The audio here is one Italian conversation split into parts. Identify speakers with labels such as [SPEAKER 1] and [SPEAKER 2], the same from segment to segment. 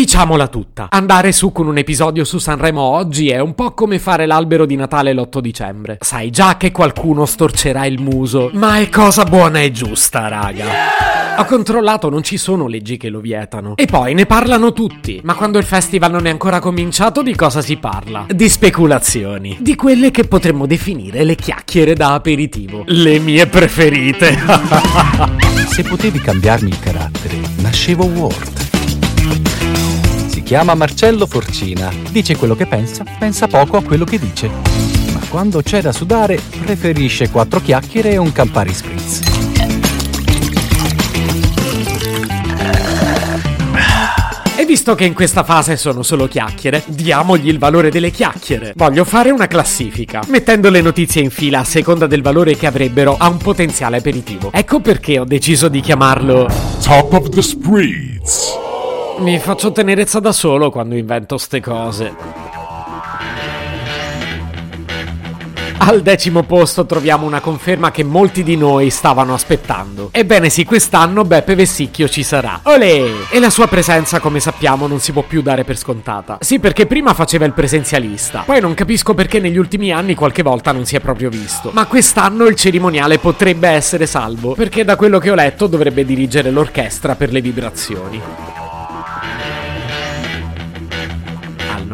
[SPEAKER 1] Diciamola tutta, andare su con un episodio su Sanremo oggi è un po' come fare l'albero di Natale l'8 dicembre. Sai già che qualcuno storcerà il muso, ma è cosa buona e giusta, raga. Ho controllato, non ci sono leggi che lo vietano. E poi ne parlano tutti. Ma quando il festival non è ancora cominciato, di cosa si parla? Di speculazioni. Di quelle che potremmo definire le chiacchiere da aperitivo. Le mie preferite.
[SPEAKER 2] Se potevi cambiarmi il carattere, nascevo Ward. Chiama Marcello Forcina. Dice quello che pensa, pensa poco a quello che dice. Ma quando c'è da sudare, preferisce quattro chiacchiere e un Campari Spritz.
[SPEAKER 1] E visto che in questa fase sono solo chiacchiere, diamogli il valore delle chiacchiere. Voglio fare una classifica, mettendo le notizie in fila a seconda del valore che avrebbero a un potenziale aperitivo. Ecco perché ho deciso di chiamarlo
[SPEAKER 3] Top of the Spritz.
[SPEAKER 1] Mi faccio tenerezza da solo quando invento ste cose. Al decimo posto troviamo una conferma che molti di noi stavano aspettando. Ebbene sì, quest'anno Beppe Vessicchio ci sarà. Olè! E la sua presenza, come sappiamo, non si può più dare per scontata. Sì, perché prima faceva il presenzialista. Poi non capisco perché negli ultimi anni qualche volta non si è proprio visto. Ma quest'anno il cerimoniale potrebbe essere salvo, perché da quello che ho letto dovrebbe dirigere l'orchestra per le vibrazioni.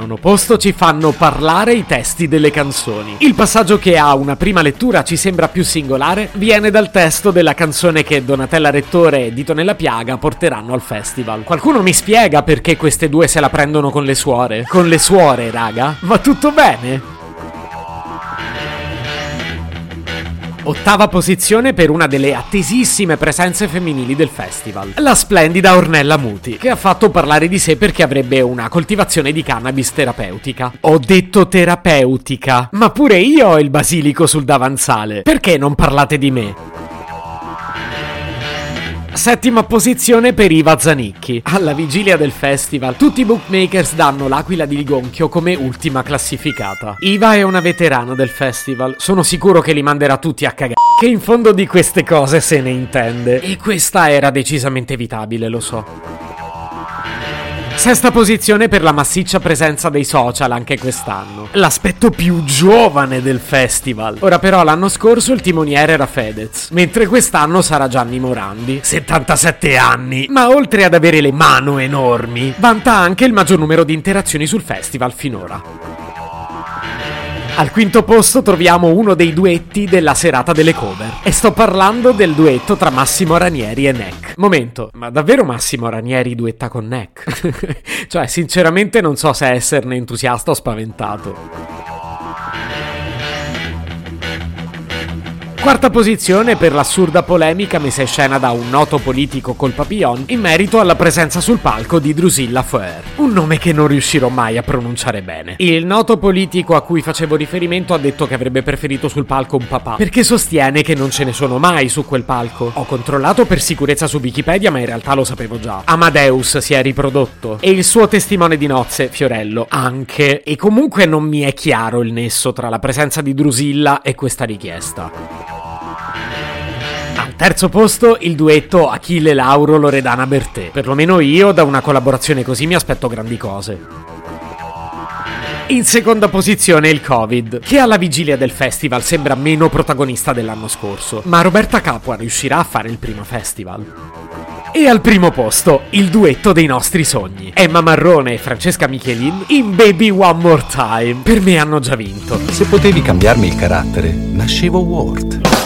[SPEAKER 1] Nono posto ci fanno parlare i testi delle canzoni. Il passaggio che a una prima lettura ci sembra più singolare viene dal testo della canzone che Donatella Rettore e Dito nella Piaga porteranno al festival. Qualcuno mi spiega perché queste due se la prendono con le suore? Con le suore, raga? Va tutto bene? Ottava posizione per una delle attesissime presenze femminili del festival, la splendida Ornella Muti, che ha fatto parlare di sé perché avrebbe una coltivazione di cannabis terapeutica. Ho detto terapeutica, ma pure io ho il basilico sul davanzale. Perché non parlate di me? Settima posizione per Iva Zanicchi. Alla vigilia del festival, tutti i bookmakers danno l'Aquila di Ligonchio come ultima classificata. Iva è una veterana del festival, sono sicuro che li manderà tutti a cagare. Che in fondo di queste cose se ne intende. E questa era decisamente evitabile, lo so. Sesta posizione per la massiccia presenza dei social anche quest'anno. L'aspetto più giovane del festival. Ora però l'anno scorso il timoniere era Fedez, mentre quest'anno sarà Gianni Morandi, 77 anni. Ma oltre ad avere le mano enormi, vanta anche il maggior numero di interazioni sul festival finora. Al quinto posto troviamo uno dei duetti della serata delle cover. E sto parlando del duetto tra Massimo Ranieri e Neck. Momento, ma davvero Massimo Ranieri duetta con Neck? cioè, sinceramente non so se esserne entusiasta o spaventato. Quarta posizione per l'assurda polemica messa in scena da un noto politico col papillon in merito alla presenza sul palco di Drusilla Foer, un nome che non riuscirò mai a pronunciare bene. Il noto politico a cui facevo riferimento ha detto che avrebbe preferito sul palco un papà, perché sostiene che non ce ne sono mai su quel palco. Ho controllato per sicurezza su Wikipedia, ma in realtà lo sapevo già. Amadeus si è riprodotto e il suo testimone di nozze, Fiorello, anche. E comunque non mi è chiaro il nesso tra la presenza di Drusilla e questa richiesta. Terzo posto il duetto Achille Lauro Loredana Bertè. Perlomeno io da una collaborazione così mi aspetto grandi cose. In seconda posizione il Covid, che alla vigilia del festival sembra meno protagonista dell'anno scorso, ma Roberta Capua riuscirà a fare il primo festival. E al primo posto, il duetto dei nostri sogni. Emma Marrone e Francesca Michelin in Baby One More Time. Per me hanno già vinto.
[SPEAKER 2] Se potevi cambiarmi il carattere, nascevo Ward.